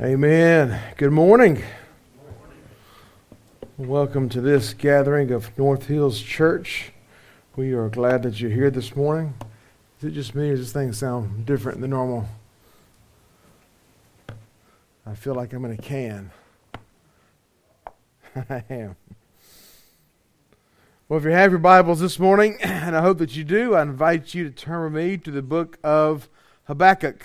Amen. Good morning. Welcome to this gathering of North Hills Church. We are glad that you're here this morning. Is it just me or does this thing sound different than normal? I feel like I'm in a can. I am. Well, if you have your Bibles this morning, and I hope that you do, I invite you to turn with me to the book of Habakkuk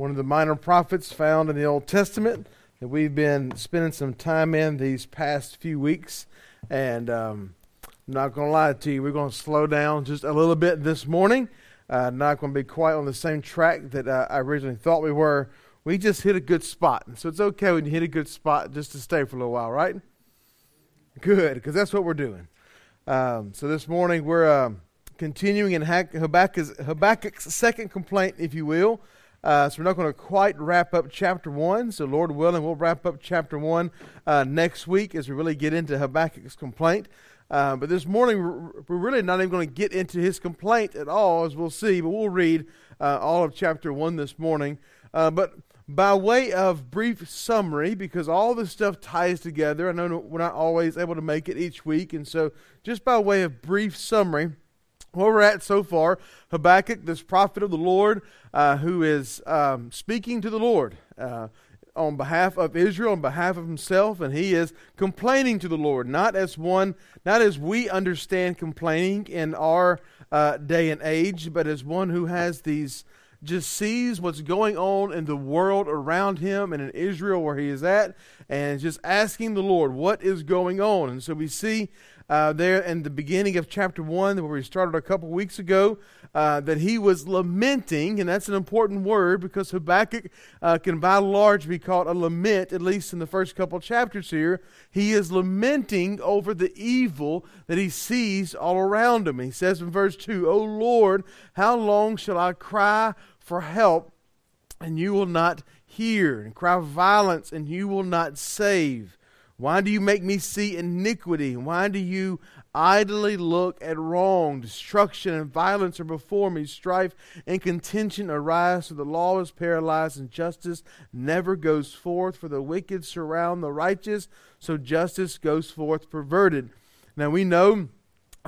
one of the minor prophets found in the Old Testament that we've been spending some time in these past few weeks. And um, I'm not going to lie to you, we're going to slow down just a little bit this morning. Uh, not going to be quite on the same track that uh, I originally thought we were. We just hit a good spot. And So it's okay when you hit a good spot just to stay for a little while, right? Good, because that's what we're doing. Um, so this morning we're uh, continuing in Habakkuk's, Habakkuk's second complaint, if you will. Uh, so we're not going to quite wrap up chapter 1. So, Lord willing, we'll wrap up chapter 1 uh, next week as we really get into Habakkuk's complaint. Uh, but this morning, we're really not even going to get into his complaint at all, as we'll see. But we'll read uh, all of chapter 1 this morning. Uh, but by way of brief summary, because all this stuff ties together, I know we're not always able to make it each week. And so, just by way of brief summary, where we're at so far, Habakkuk, this prophet of the Lord, uh, who is um, speaking to the Lord uh, on behalf of Israel, on behalf of himself, and he is complaining to the Lord, not as one, not as we understand complaining in our uh, day and age, but as one who has these just sees what's going on in the world around him and in Israel where he is at, and just asking the Lord, what is going on? And so we see uh, there in the beginning of chapter 1, where we started a couple weeks ago, uh, that he was lamenting, and that's an important word because Habakkuk uh, can by large be called a lament, at least in the first couple chapters here. He is lamenting over the evil that he sees all around him. He says in verse 2, O Lord, how long shall I cry for help, and you will not hear, and cry violence, and you will not save? Why do you make me see iniquity? Why do you idly look at wrong? Destruction and violence are before me. Strife and contention arise, so the law is paralyzed, and justice never goes forth. For the wicked surround the righteous, so justice goes forth perverted. Now we know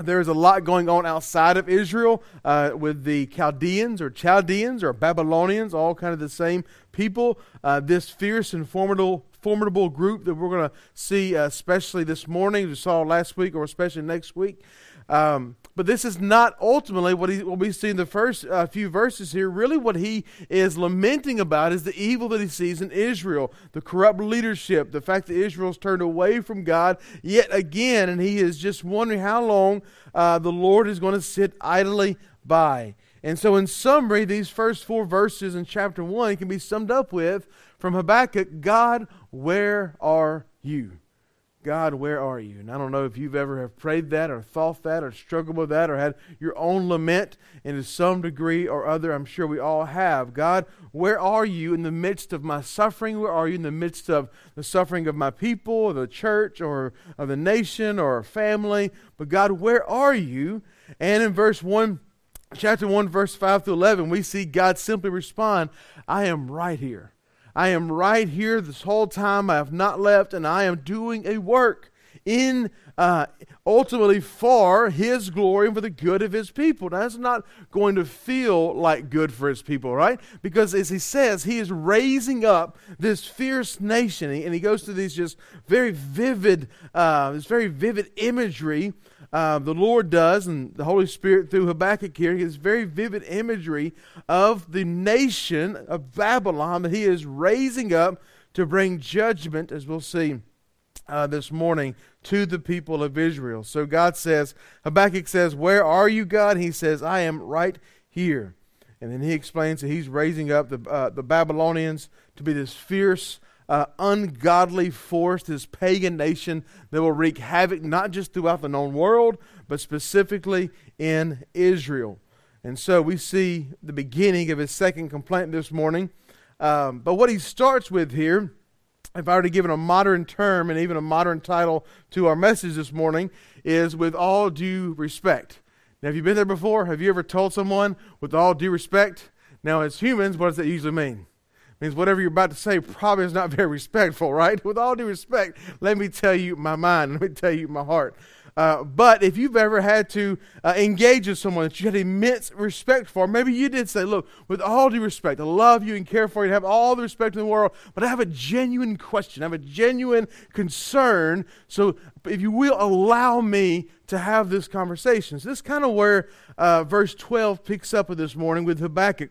there's a lot going on outside of Israel uh, with the Chaldeans or Chaldeans or Babylonians, all kind of the same people. Uh, this fierce and formidable formidable group that we're going to see, uh, especially this morning, we saw last week, or especially next week. Um, but this is not ultimately what, he, what we see in the first uh, few verses here. Really, what he is lamenting about is the evil that he sees in Israel, the corrupt leadership, the fact that Israel's turned away from God yet again, and he is just wondering how long uh, the Lord is going to sit idly by. And so, in summary, these first four verses in chapter 1 can be summed up with from Habakkuk God, where are you? God, where are you? And I don't know if you've ever have prayed that or thought that or struggled with that or had your own lament and to some degree or other. I'm sure we all have. God, where are you in the midst of my suffering? Where are you in the midst of the suffering of my people or the church or of the nation or family? But God, where are you? And in verse 1, chapter 1, verse 5 to 11, we see God simply respond, I am right here. I am right here this whole time. I have not left, and I am doing a work in uh, ultimately for His glory and for the good of His people. Now, that's not going to feel like good for His people, right? Because as He says, He is raising up this fierce nation, and He goes to these just very vivid, uh, this very vivid imagery uh, the Lord does, and the Holy Spirit through Habakkuk here, he has very vivid imagery of the nation of Babylon that he is raising up to bring judgment, as we'll see uh, this morning, to the people of Israel. So God says, Habakkuk says, Where are you, God? He says, I am right here. And then he explains that he's raising up the, uh, the Babylonians to be this fierce uh, ungodly force, this pagan nation that will wreak havoc not just throughout the known world, but specifically in Israel. And so we see the beginning of his second complaint this morning. Um, but what he starts with here, if I were to give it a modern term and even a modern title to our message this morning, is with all due respect. Now, have you been there before? Have you ever told someone with all due respect? Now, as humans, what does that usually mean? It means whatever you're about to say probably is not very respectful, right? With all due respect, let me tell you my mind, let me tell you my heart. Uh, but if you've ever had to uh, engage with someone that you had immense respect for, maybe you did say, Look, with all due respect, I love you and care for you, and have all the respect in the world, but I have a genuine question, I have a genuine concern. So if you will allow me to have this conversation. So this is kind of where uh, verse 12 picks up this morning with Habakkuk.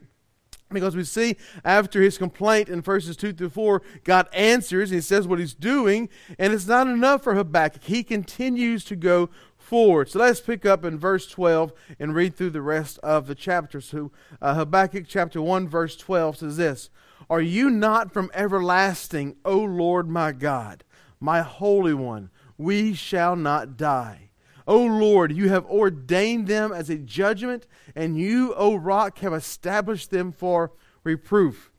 Because we see after his complaint in verses 2 through 4, God answers, he says what he's doing, and it's not enough for Habakkuk. He continues to go forward. So let's pick up in verse 12 and read through the rest of the chapter. So uh, Habakkuk chapter 1, verse 12 says this Are you not from everlasting, O Lord my God, my Holy One? We shall not die. O Lord, you have ordained them as a judgment, and you, O rock, have established them for reproof.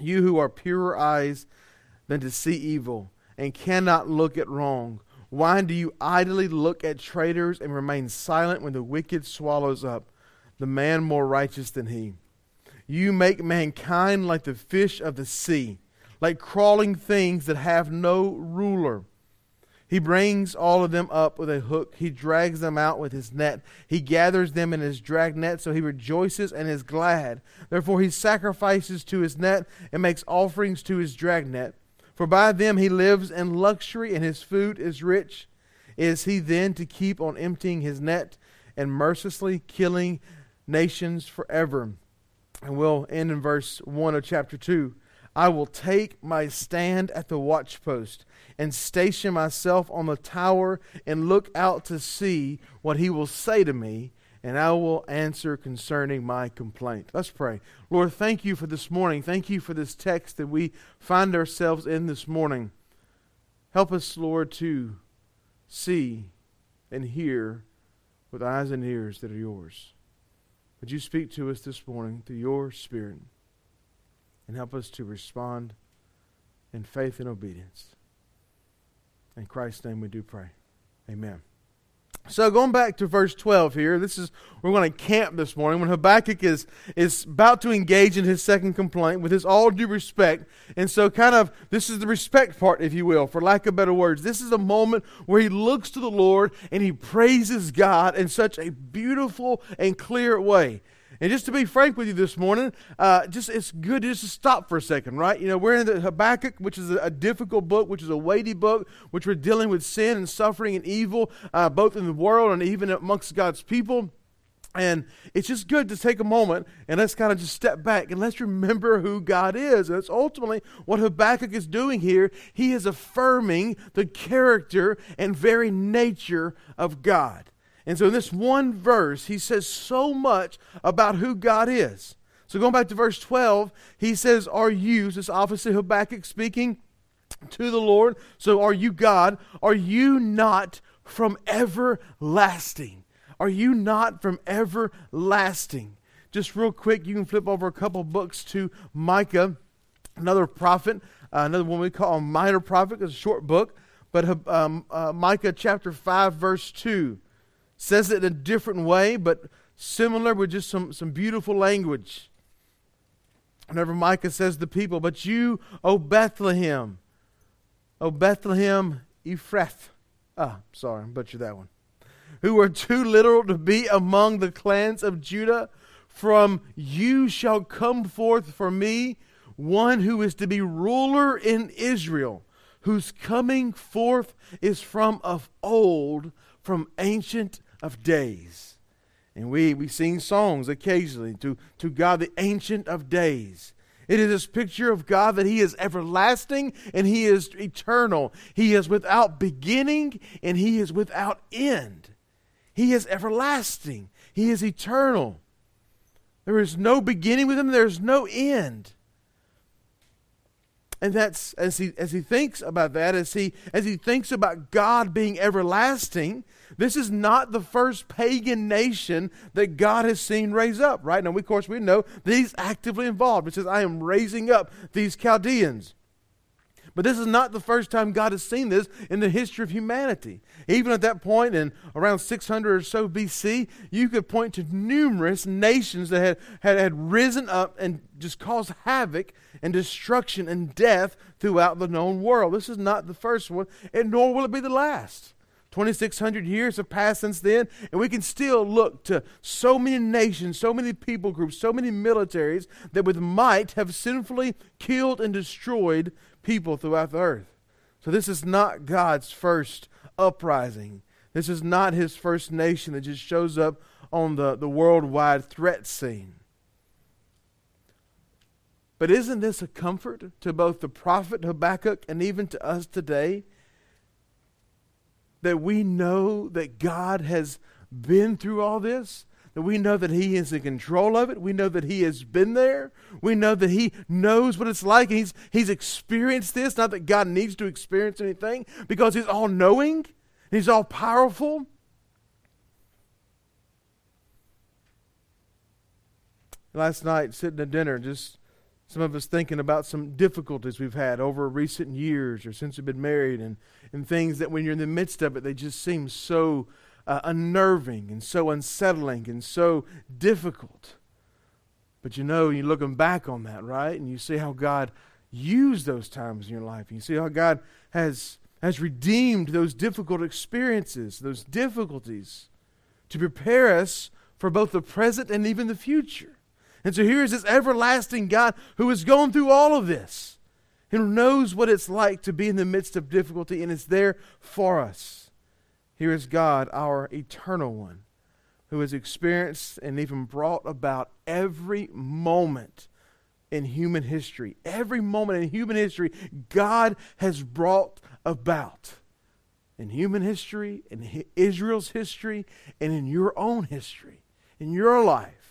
You who are purer eyes than to see evil, and cannot look at wrong. Why do you idly look at traitors and remain silent when the wicked swallows up the man more righteous than he? You make mankind like the fish of the sea, like crawling things that have no ruler. He brings all of them up with a hook. He drags them out with his net. He gathers them in his drag net, so he rejoices and is glad. Therefore, he sacrifices to his net and makes offerings to his drag net. For by them he lives in luxury, and his food is rich. Is he then to keep on emptying his net and mercilessly killing nations forever? And we'll end in verse 1 of chapter 2. I will take my stand at the watchpost and station myself on the tower and look out to see what he will say to me, and I will answer concerning my complaint. Let's pray. Lord, thank you for this morning. Thank you for this text that we find ourselves in this morning. Help us, Lord, to see and hear with eyes and ears that are yours. Would you speak to us this morning through your Spirit and help us to respond in faith and obedience? In Christ's name we do pray. Amen. So going back to verse 12 here, this is we're going to camp this morning when Habakkuk is is about to engage in his second complaint with his all due respect. And so kind of this is the respect part if you will, for lack of better words. This is a moment where he looks to the Lord and he praises God in such a beautiful and clear way. And just to be frank with you this morning, uh, just it's good just to stop for a second, right? You know, we're in the Habakkuk, which is a, a difficult book, which is a weighty book, which we're dealing with sin and suffering and evil, uh, both in the world and even amongst God's people. And it's just good to take a moment and let's kind of just step back and let's remember who God is. And that's ultimately what Habakkuk is doing here. He is affirming the character and very nature of God. And so in this one verse, he says so much about who God is. So going back to verse 12, he says, Are you, this obviously Habakkuk speaking to the Lord. So are you God? Are you not from everlasting? Are you not from everlasting? Just real quick, you can flip over a couple books to Micah, another prophet, uh, another one we call a minor prophet, it's a short book. But um, uh, Micah chapter 5, verse 2 says it in a different way, but similar with just some, some beautiful language. Whenever Micah says the people, but you, O Bethlehem, O Bethlehem Ephrath. Ah, sorry, butchered that one. Who are too little to be among the clans of Judah, from you shall come forth for me one who is to be ruler in Israel, whose coming forth is from of old, from ancient of days. And we, we sing songs occasionally to, to God, the Ancient of Days. It is this picture of God that He is everlasting and He is eternal. He is without beginning and He is without end. He is everlasting. He is eternal. There is no beginning with Him, there is no end. And that's as he as he thinks about that, as he as he thinks about God being everlasting, this is not the first pagan nation that God has seen raise up, right? Now, we, of course, we know that He's actively involved. It says, I am raising up these Chaldeans. But this is not the first time God has seen this in the history of humanity. Even at that point, in around 600 or so BC, you could point to numerous nations that had, had, had risen up and just caused havoc and destruction and death throughout the known world. This is not the first one, and nor will it be the last. 2,600 years have passed since then, and we can still look to so many nations, so many people groups, so many militaries that with might have sinfully killed and destroyed people throughout the earth. So this is not God's first uprising. This is not his first nation that just shows up on the, the worldwide threat scene. But isn't this a comfort to both the prophet Habakkuk and even to us today? that we know that God has been through all this, that we know that He is in control of it. We know that He has been there. We know that He knows what it's like. He's, he's experienced this. Not that God needs to experience anything, because He's all knowing, He's all powerful. Last night, sitting at dinner, just some of us thinking about some difficulties we've had over recent years or since we've been married and, and things that when you're in the midst of it, they just seem so uh, unnerving and so unsettling and so difficult. But you know, you're looking back on that, right? And you see how God used those times in your life. You see how God has, has redeemed those difficult experiences, those difficulties, to prepare us for both the present and even the future. And so here is this everlasting God who has gone through all of this and knows what it's like to be in the midst of difficulty and is there for us. Here is God, our eternal one, who has experienced and even brought about every moment in human history. Every moment in human history, God has brought about. In human history, in Israel's history, and in your own history, in your life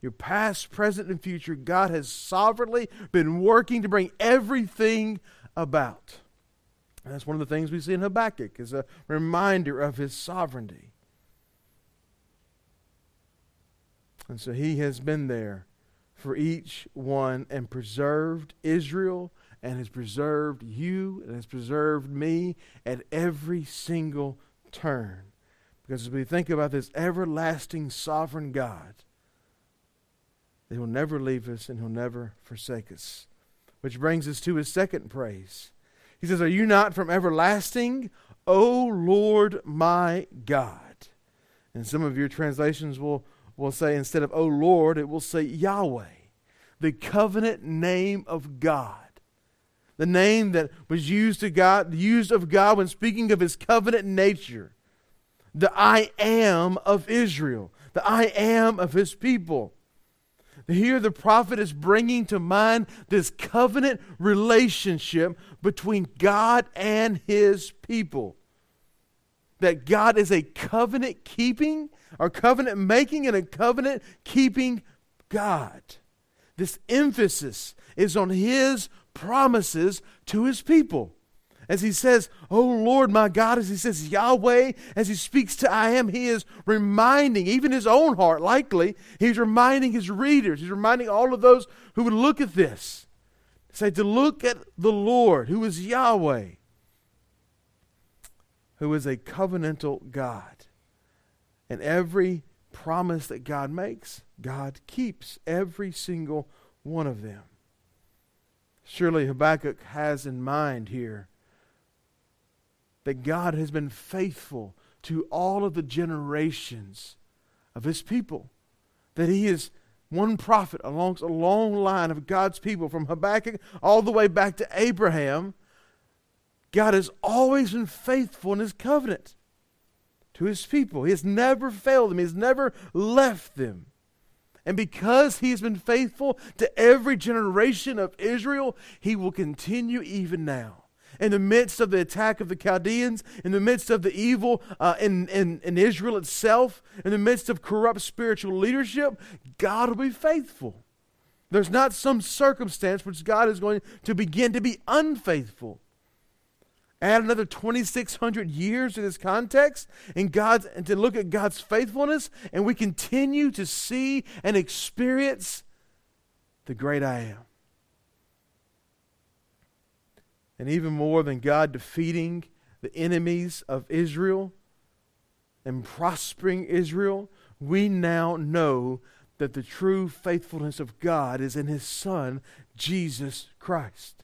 your past, present, and future, God has sovereignly been working to bring everything about. And that's one of the things we see in Habakkuk is a reminder of his sovereignty. And so he has been there for each one and preserved Israel and has preserved you and has preserved me at every single turn. Because as we think about this everlasting sovereign God, He'll never leave us and He'll never forsake us. Which brings us to His second praise. He says, Are you not from everlasting, O Lord my God? And some of your translations will, will say, instead of O Lord, it will say Yahweh, the covenant name of God. The name that was used to God, used of God when speaking of his covenant nature. The I am of Israel, the I am of his people. Here, the prophet is bringing to mind this covenant relationship between God and his people. That God is a covenant keeping, or covenant making, and a covenant keeping God. This emphasis is on his promises to his people as he says, Oh Lord my God, as he says Yahweh, as he speaks to I am, he is reminding, even his own heart, likely, he's reminding his readers, he's reminding all of those who would look at this. Say, to look at the Lord, who is Yahweh, who is a covenantal God. And every promise that God makes, God keeps every single one of them. Surely Habakkuk has in mind here that God has been faithful to all of the generations of his people. That he is one prophet along a long line of God's people from Habakkuk all the way back to Abraham. God has always been faithful in his covenant to his people. He has never failed them, he has never left them. And because he has been faithful to every generation of Israel, he will continue even now in the midst of the attack of the Chaldeans, in the midst of the evil uh, in, in, in Israel itself, in the midst of corrupt spiritual leadership, God will be faithful. There's not some circumstance which God is going to begin to be unfaithful. Add another 2,600 years to this context and, God's, and to look at God's faithfulness, and we continue to see and experience the great I am. And even more than God defeating the enemies of Israel and prospering Israel, we now know that the true faithfulness of God is in His Son, Jesus Christ.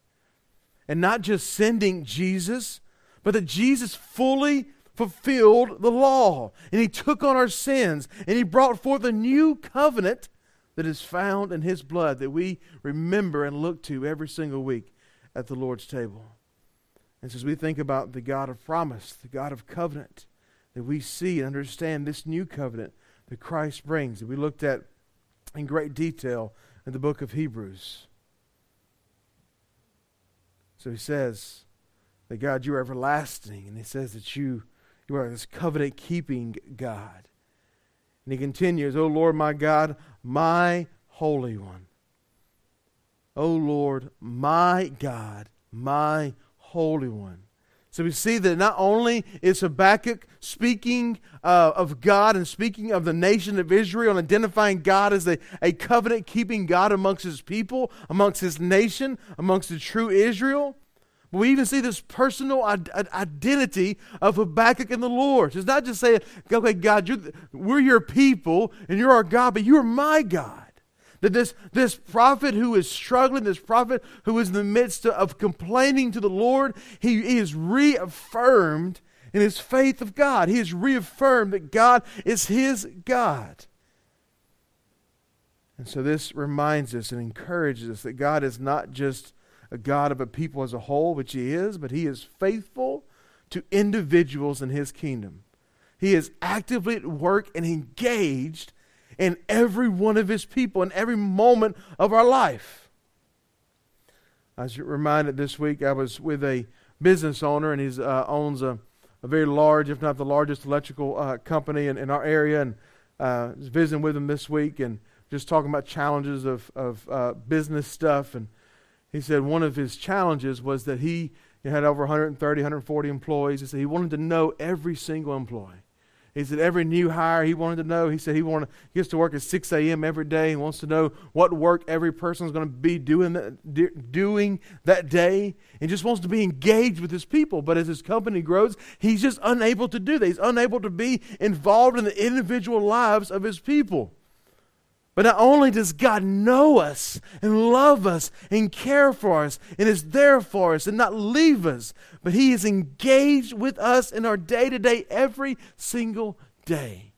And not just sending Jesus, but that Jesus fully fulfilled the law. And He took on our sins, and He brought forth a new covenant that is found in His blood that we remember and look to every single week at the Lord's table. And so as we think about the God of promise, the God of covenant, that we see and understand this new covenant that Christ brings, that we looked at in great detail in the book of Hebrews. So he says that God, you are everlasting, and he says that you, you are this covenant keeping God. And he continues, O Lord my God, my Holy One. O Lord, my God, my Holy One. So we see that not only is Habakkuk speaking uh, of God and speaking of the nation of Israel and identifying God as a, a covenant keeping God amongst his people, amongst his nation, amongst the true Israel, but we even see this personal identity of Habakkuk and the Lord. It's not just saying, okay, God, we're your people and you're our God, but you're my God. That this, this prophet who is struggling, this prophet who is in the midst of complaining to the Lord, he, he is reaffirmed in his faith of God. He is reaffirmed that God is his God. And so this reminds us and encourages us that God is not just a God of a people as a whole, which he is, but he is faithful to individuals in his kingdom. He is actively at work and engaged in every one of his people in every moment of our life. I was reminded this week I was with a business owner, and he uh, owns a, a, very large, if not the largest, electrical uh, company in, in our area. And uh, was visiting with him this week and just talking about challenges of, of uh, business stuff. And he said one of his challenges was that he had over 130, 140 employees. He said he wanted to know every single employee. He said every new hire he wanted to know. He said he wanted he gets to work at 6 a.m. every day. He wants to know what work every person is going to be doing that, doing that day, and just wants to be engaged with his people. But as his company grows, he's just unable to do that. He's unable to be involved in the individual lives of his people. But not only does God know us and love us and care for us and is there for us and not leave us, but He is engaged with us in our day to day every single day.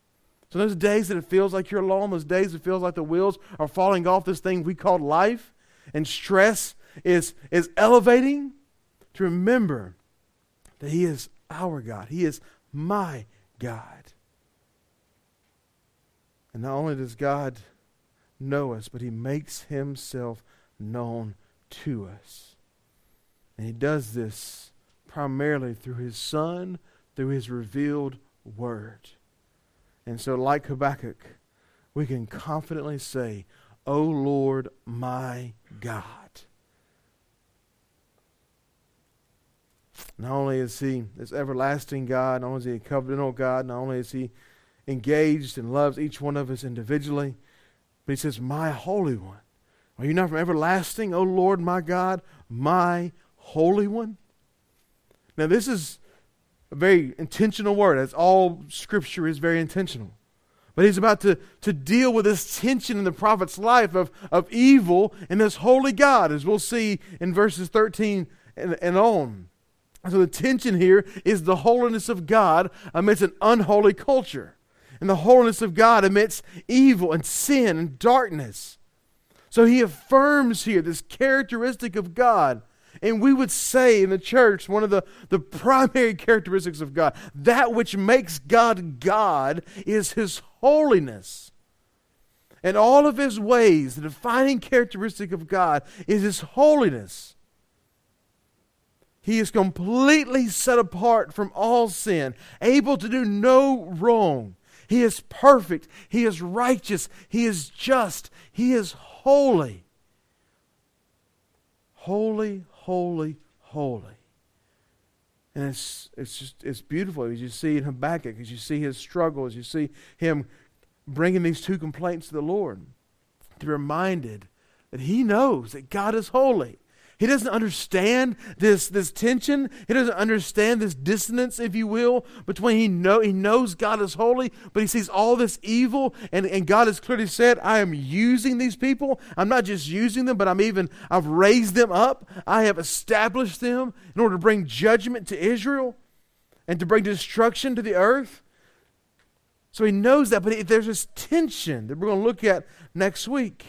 So those days that it feels like you're alone, those days it feels like the wheels are falling off this thing we call life, and stress is, is elevating, to remember that He is our God. He is my God. And not only does God know us, but he makes himself known to us. And he does this primarily through his Son, through his revealed word. And so, like Habakkuk, we can confidently say, O Lord, my God. Not only is he this everlasting God, not only is he a covenantal God, not only is he engaged and loves each one of us individually, but he says, My Holy One. Are you not from everlasting, O Lord my God, my Holy One? Now, this is a very intentional word, as all Scripture is very intentional. But he's about to, to deal with this tension in the prophet's life of, of evil and this holy God, as we'll see in verses 13 and, and on. So the tension here is the holiness of God amidst an unholy culture and the holiness of God amidst evil and sin and darkness. So he affirms here this characteristic of God. And we would say in the church, one of the, the primary characteristics of God, that which makes God God is his holiness. And all of his ways, the defining characteristic of God is his holiness. He is completely set apart from all sin, able to do no wrong. He is perfect. He is righteous. He is just. He is holy. Holy, holy, holy. And it's, it's just it's beautiful as you see in Habakkuk, as you see his struggle, as you see him bringing these two complaints to the Lord. To be reminded that he knows that God is holy. He doesn't understand this, this tension. He doesn't understand this dissonance, if you will, between he know he knows God is holy, but he sees all this evil, and, and God has clearly said, I am using these people. I'm not just using them, but I'm even I've raised them up. I have established them in order to bring judgment to Israel and to bring destruction to the earth. So he knows that, but there's this tension that we're going to look at next week.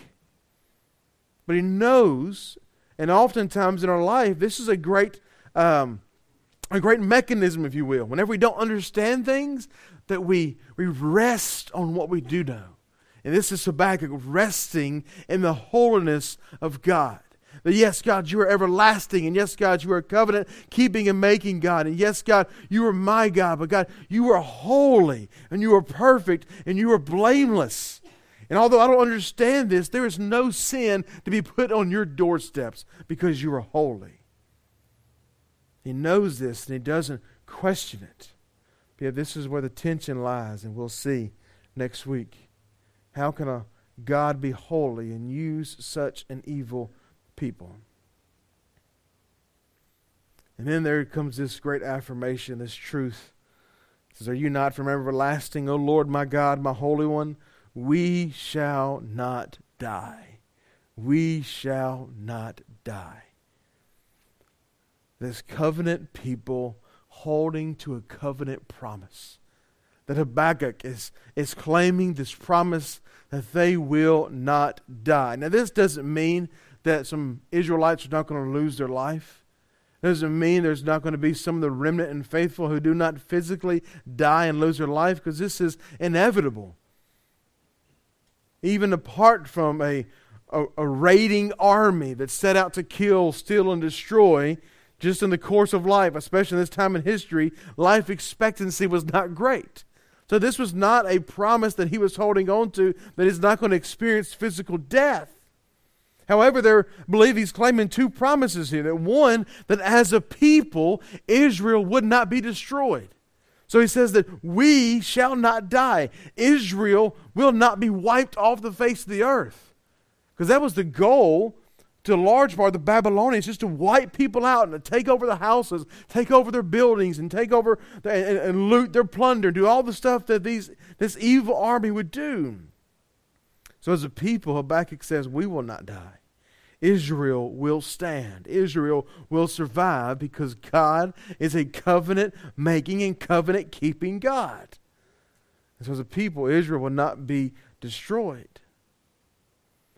But he knows and oftentimes in our life, this is a great, um, a great mechanism, if you will. Whenever we don't understand things, that we, we rest on what we do know. And this is Habakkuk resting in the holiness of God. That yes, God, you are everlasting. And yes, God, you are covenant keeping and making God. And yes, God, you are my God. But God, you are holy and you are perfect and you are blameless. And although I don't understand this, there is no sin to be put on your doorsteps because you are holy. He knows this and he doesn't question it. But yeah, this is where the tension lies, and we'll see next week. How can a God be holy and use such an evil people? And then there comes this great affirmation, this truth. It says, Are you not from everlasting, O Lord my God, my Holy One? We shall not die. We shall not die. This covenant people holding to a covenant promise. That Habakkuk is, is claiming this promise that they will not die. Now, this doesn't mean that some Israelites are not going to lose their life. It doesn't mean there's not going to be some of the remnant and faithful who do not physically die and lose their life, because this is inevitable even apart from a, a, a, raiding army that set out to kill, steal, and destroy, just in the course of life, especially in this time in history, life expectancy was not great. So, this was not a promise that he was holding on to that he's not going to experience physical death. However, they believe he's claiming two promises here. That one, that as a people, Israel would not be destroyed. So he says that we shall not die. Israel will not be wiped off the face of the earth. Because that was the goal to a large part the Babylonians, just to wipe people out and to take over the houses, take over their buildings, and take over the, and, and loot their plunder, do all the stuff that these, this evil army would do. So as a people, Habakkuk says, we will not die. Israel will stand. Israel will survive because God is a covenant making and covenant keeping God. And so, as a people, Israel will not be destroyed.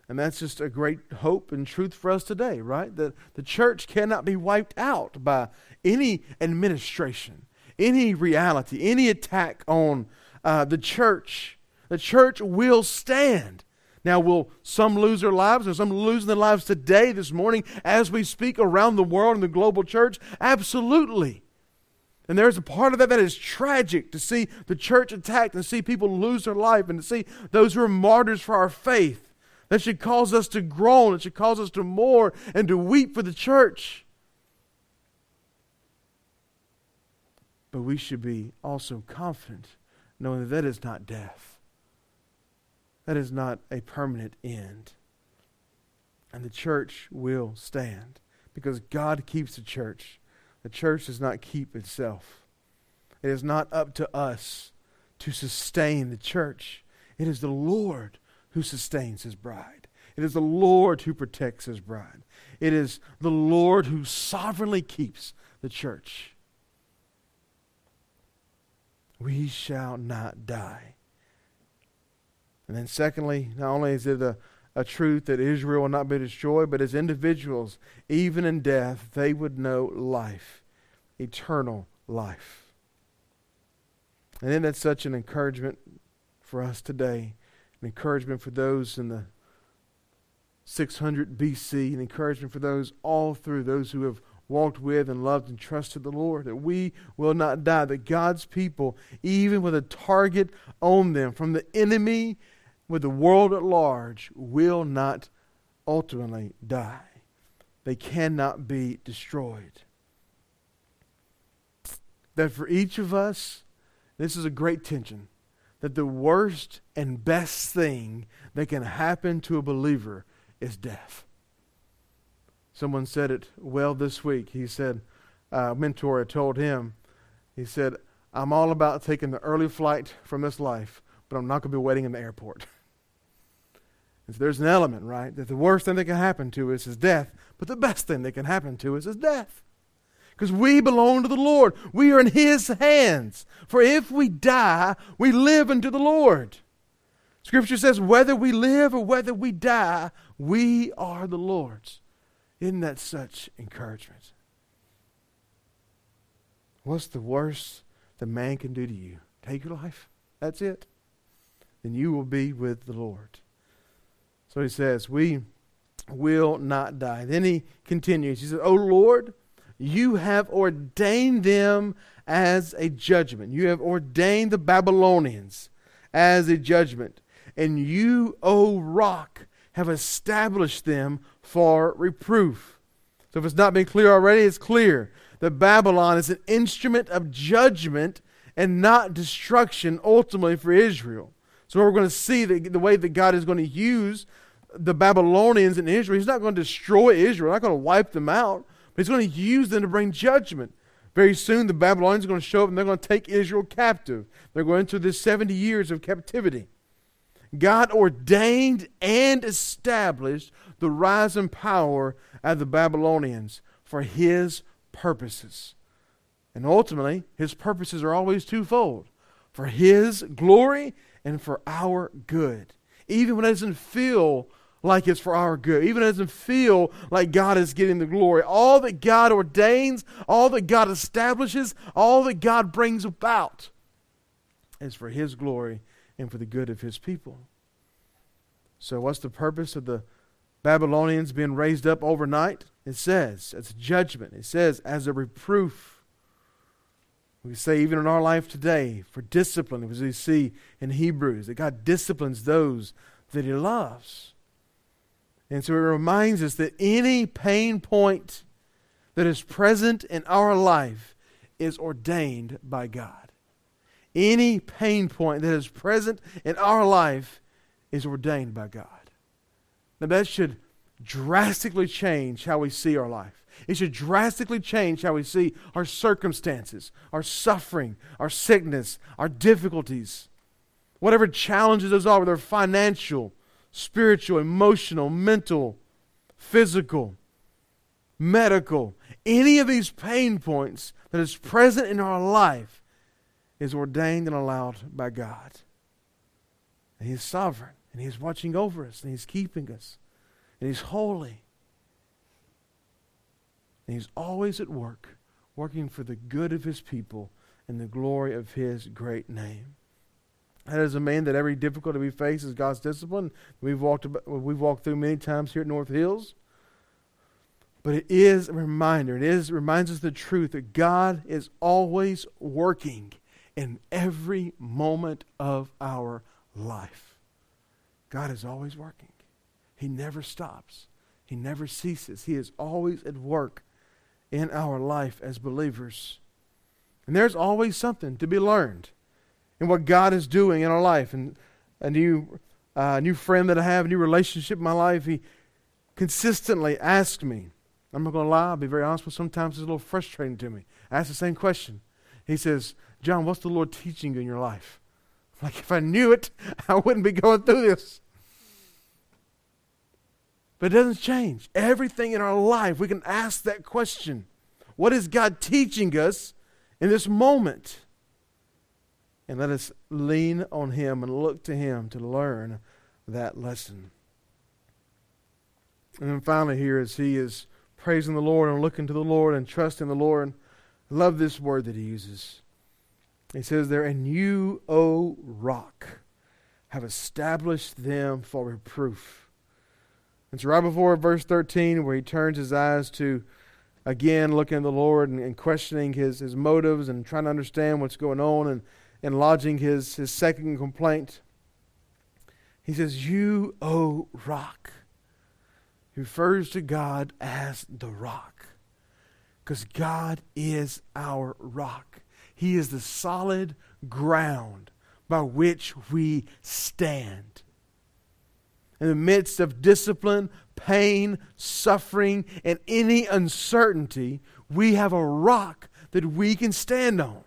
And that's just a great hope and truth for us today, right? That the church cannot be wiped out by any administration, any reality, any attack on uh, the church. The church will stand. Now, will some lose their lives? Are some losing their lives today, this morning, as we speak around the world in the global church? Absolutely. And there's a part of that that is tragic to see the church attacked and see people lose their life and to see those who are martyrs for our faith. That should cause us to groan. It should cause us to mourn and to weep for the church. But we should be also confident knowing that that is not death. That is not a permanent end. And the church will stand because God keeps the church. The church does not keep itself. It is not up to us to sustain the church. It is the Lord who sustains his bride. It is the Lord who protects his bride. It is the Lord who sovereignly keeps the church. We shall not die. And then, secondly, not only is it a, a truth that Israel will not be destroyed, but as individuals, even in death, they would know life, eternal life. And then that's such an encouragement for us today, an encouragement for those in the 600 BC, an encouragement for those all through, those who have walked with and loved and trusted the Lord, that we will not die, that God's people, even with a target on them from the enemy with the world at large will not ultimately die. They cannot be destroyed. That for each of us, this is a great tension, that the worst and best thing that can happen to a believer is death. Someone said it well this week. He said, a mentor had told him, he said, I'm all about taking the early flight from this life, but I'm not going to be waiting in the airport. there's an element, right? That the worst thing that can happen to us is death, but the best thing that can happen to us is death. Because we belong to the Lord. We are in His hands. For if we die, we live unto the Lord. Scripture says, whether we live or whether we die, we are the Lord's. Isn't that such encouragement? What's the worst that man can do to you? Take your life. That's it. Then you will be with the Lord. So he says, We will not die. Then he continues. He says, O Lord, you have ordained them as a judgment. You have ordained the Babylonians as a judgment. And you, O rock, have established them for reproof. So if it's not been clear already, it's clear that Babylon is an instrument of judgment and not destruction ultimately for Israel. So we're going to see the, the way that God is going to use the Babylonians in Israel. He's not going to destroy Israel, not going to wipe them out, but he's going to use them to bring judgment. Very soon, the Babylonians are going to show up and they're going to take Israel captive. They're going through this 70 years of captivity. God ordained and established the rise and power of the Babylonians for his purposes. And ultimately, his purposes are always twofold for his glory and for our good. Even when it doesn't feel like it's for our good, even when it doesn't feel like God is getting the glory, all that God ordains, all that God establishes, all that God brings about is for his glory and for the good of his people. So, what's the purpose of the Babylonians being raised up overnight? It says, it's judgment. It says, as a reproof. We say, even in our life today, for discipline, as we see in Hebrews, that God disciplines those that He loves. And so it reminds us that any pain point that is present in our life is ordained by God. Any pain point that is present in our life is ordained by God. Now, that should drastically change how we see our life. It should drastically change how we see our circumstances, our suffering, our sickness, our difficulties, whatever challenges those are, whether financial, spiritual, emotional, mental, physical, medical, any of these pain points that is present in our life is ordained and allowed by God. And He's sovereign, and He's watching over us, and He's keeping us and He's holy. And He's always at work, working for the good of His people and the glory of His great name. That a man that every difficulty we face is God's discipline. We've walked, we've walked through many times here at North Hills. But it is a reminder, it is, it reminds us the truth that God is always working in every moment of our life. God is always working. He never stops, He never ceases. He is always at work in our life as believers. And there's always something to be learned in what God is doing in our life. And a new, uh, new friend that I have, a new relationship in my life, he consistently asks me, I'm not going to lie, I'll be very honest, but sometimes it's a little frustrating to me. I ask the same question. He says, John, what's the Lord teaching you in your life? Like, if I knew it, I wouldn't be going through this. But it doesn't change. Everything in our life, we can ask that question What is God teaching us in this moment? And let us lean on Him and look to Him to learn that lesson. And then finally, here, as he is praising the Lord and looking to the Lord and trusting the Lord, I love this word that he uses. He says there, And you, O rock, have established them for reproof And so, right before verse 13 where he turns his eyes to, again, looking at the Lord and, and questioning his, his motives and trying to understand what's going on and, and lodging his, his second complaint. He says, You, O rock. He refers to God as the rock. Because God is our rock. He is the solid ground by which we stand. in the midst of discipline, pain, suffering, and any uncertainty, we have a rock that we can stand on.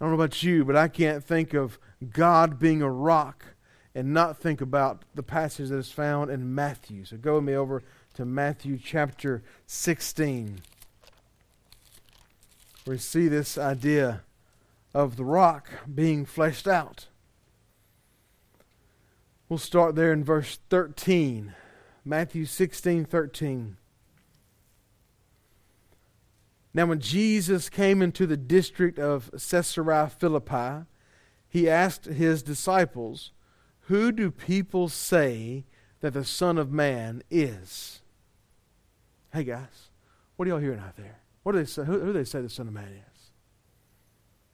I don't know about you, but I can't think of God being a rock and not think about the passage that is found in Matthew. So go with me over to Matthew chapter 16. Where we see this idea of the rock being fleshed out. We'll start there in verse 13. Matthew 16, 13. Now, when Jesus came into the district of Caesarea Philippi, he asked his disciples, Who do people say that the Son of Man is? Hey, guys, what are y'all hearing out there? What do they say? Who, who do they say the Son of Man is?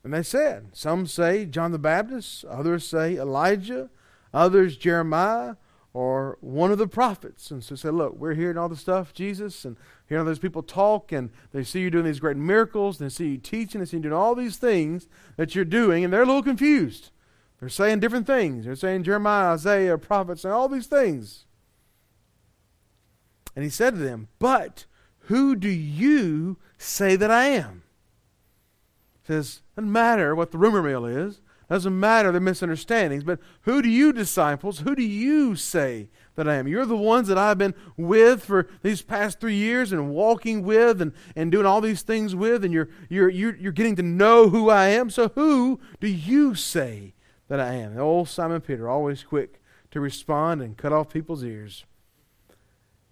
And they said, Some say John the Baptist, others say Elijah, others Jeremiah, or one of the prophets. And so they said, look, we're hearing all the stuff, Jesus, and hearing all those people talk, and they see you doing these great miracles, and they see you teaching, they see you doing all these things that you're doing, and they're a little confused. They're saying different things. They're saying Jeremiah, Isaiah, prophets, and all these things. And he said to them, But who do you say that I am? He says, doesn't matter what the rumor mill is. Doesn't matter the misunderstandings, but who do you, disciples, who do you say that I am? You're the ones that I've been with for these past three years and walking with and, and doing all these things with, and you're, you're, you're, you're getting to know who I am. So who do you say that I am? old Simon Peter, always quick to respond and cut off people's ears.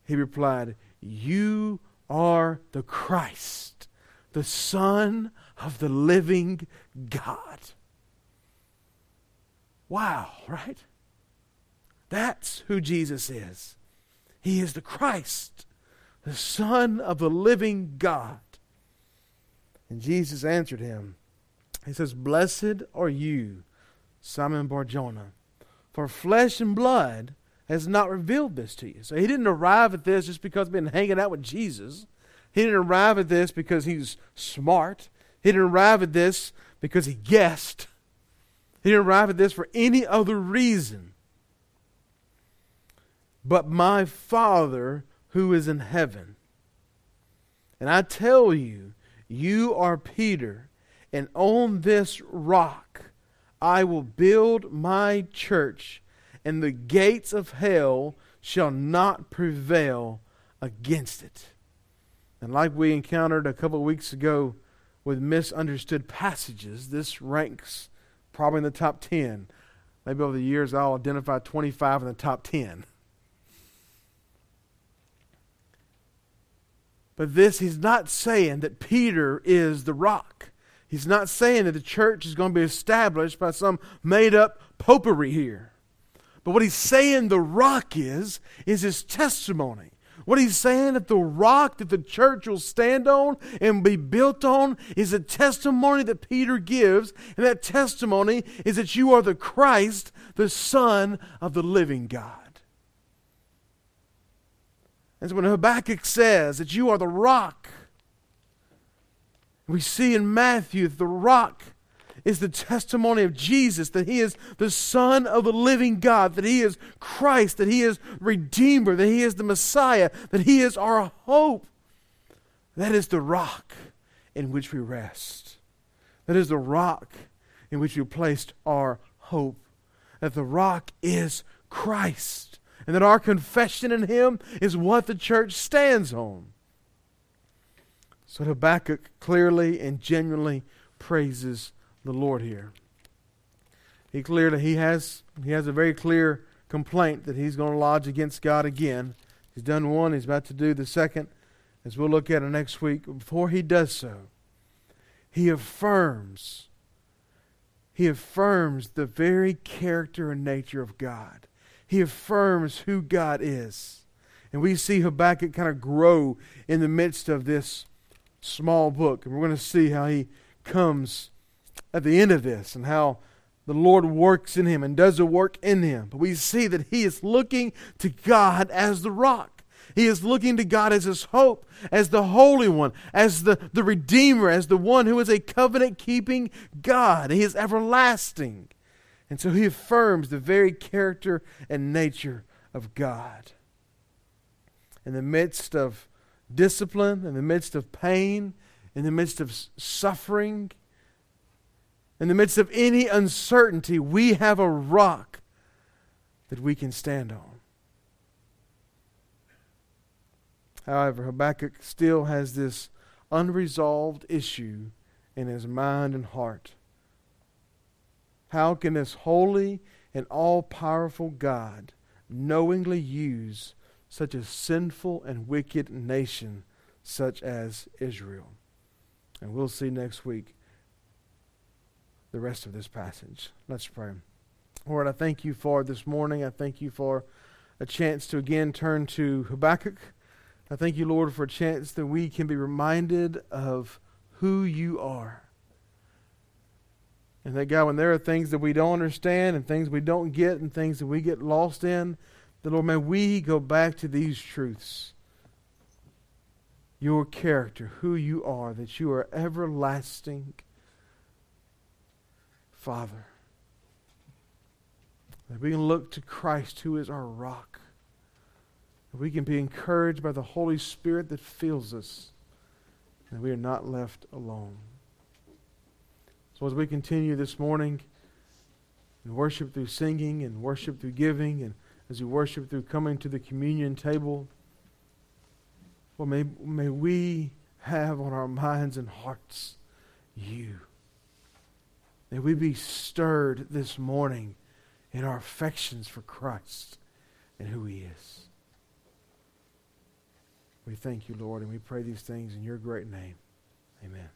He replied, You are the Christ, the Son of the living God. Wow, right? That's who Jesus is. He is the Christ, the Son of the living God. And Jesus answered him. He says, Blessed are you, Simon Barjona, for flesh and blood has not revealed this to you. So he didn't arrive at this just because he'd been hanging out with Jesus. He didn't arrive at this because he's smart. He didn't arrive at this because he guessed. He didn't arrive at this for any other reason. But my Father who is in heaven. And I tell you, you are Peter, and on this rock I will build my church, and the gates of hell shall not prevail against it. And like we encountered a couple of weeks ago with misunderstood passages, this ranks probably in the top 10. Maybe over the years I'll identify 25 in the top 10. But this, he's not saying that Peter is the rock. He's not saying that the church is going to be established by some made up popery here. But what he's saying the rock is, is his testimony. What he's saying that the rock that the church will stand on and be built on is a testimony that Peter gives, and that testimony is that you are the Christ, the Son of the living God. And when Habakkuk says that you are the rock, we see in Matthew the rock is the testimony of Jesus that He is the Son of the living God, that He is Christ, that He is Redeemer, that He is the Messiah, that He is our hope. That is the rock in which we rest. That is the rock in which we placed our hope. That the rock is Christ. And that our confession in Him is what the church stands on. So Habakkuk clearly and genuinely praises the Lord here. He clearly he has he has a very clear complaint that he's going to lodge against God again. He's done one, he's about to do the second, as we'll look at it next week. Before he does so, he affirms he affirms the very character and nature of God. He affirms who God is. And we see Habakkuk kind of grow in the midst of this small book. And we're going to see how he comes at the end of this and how the Lord works in him and does a work in him. But we see that he is looking to God as the rock. He is looking to God as his hope, as the Holy One, as the, the Redeemer, as the one who is a covenant keeping God. He is everlasting. And so he affirms the very character and nature of God. In the midst of discipline, in the midst of pain, in the midst of suffering, in the midst of any uncertainty, we have a rock that we can stand on. However, Habakkuk still has this unresolved issue in his mind and heart. How can this holy and all powerful God knowingly use such a sinful and wicked nation such as Israel? And we'll see next week the rest of this passage. Let's pray. Lord, I thank you for this morning. I thank you for a chance to again turn to Habakkuk. I thank you, Lord, for a chance that we can be reminded of who you are. And that, God, when there are things that we don't understand and things we don't get and things that we get lost in, that, Lord, may we go back to these truths. Your character, who you are, that you are everlasting Father. That we can look to Christ, who is our rock. That we can be encouraged by the Holy Spirit that fills us. And we are not left alone. So as we continue this morning and worship through singing and worship through giving and as we worship through coming to the communion table, well, may, may we have on our minds and hearts you. May we be stirred this morning in our affections for Christ and who He is. We thank you, Lord, and we pray these things in your great name. Amen.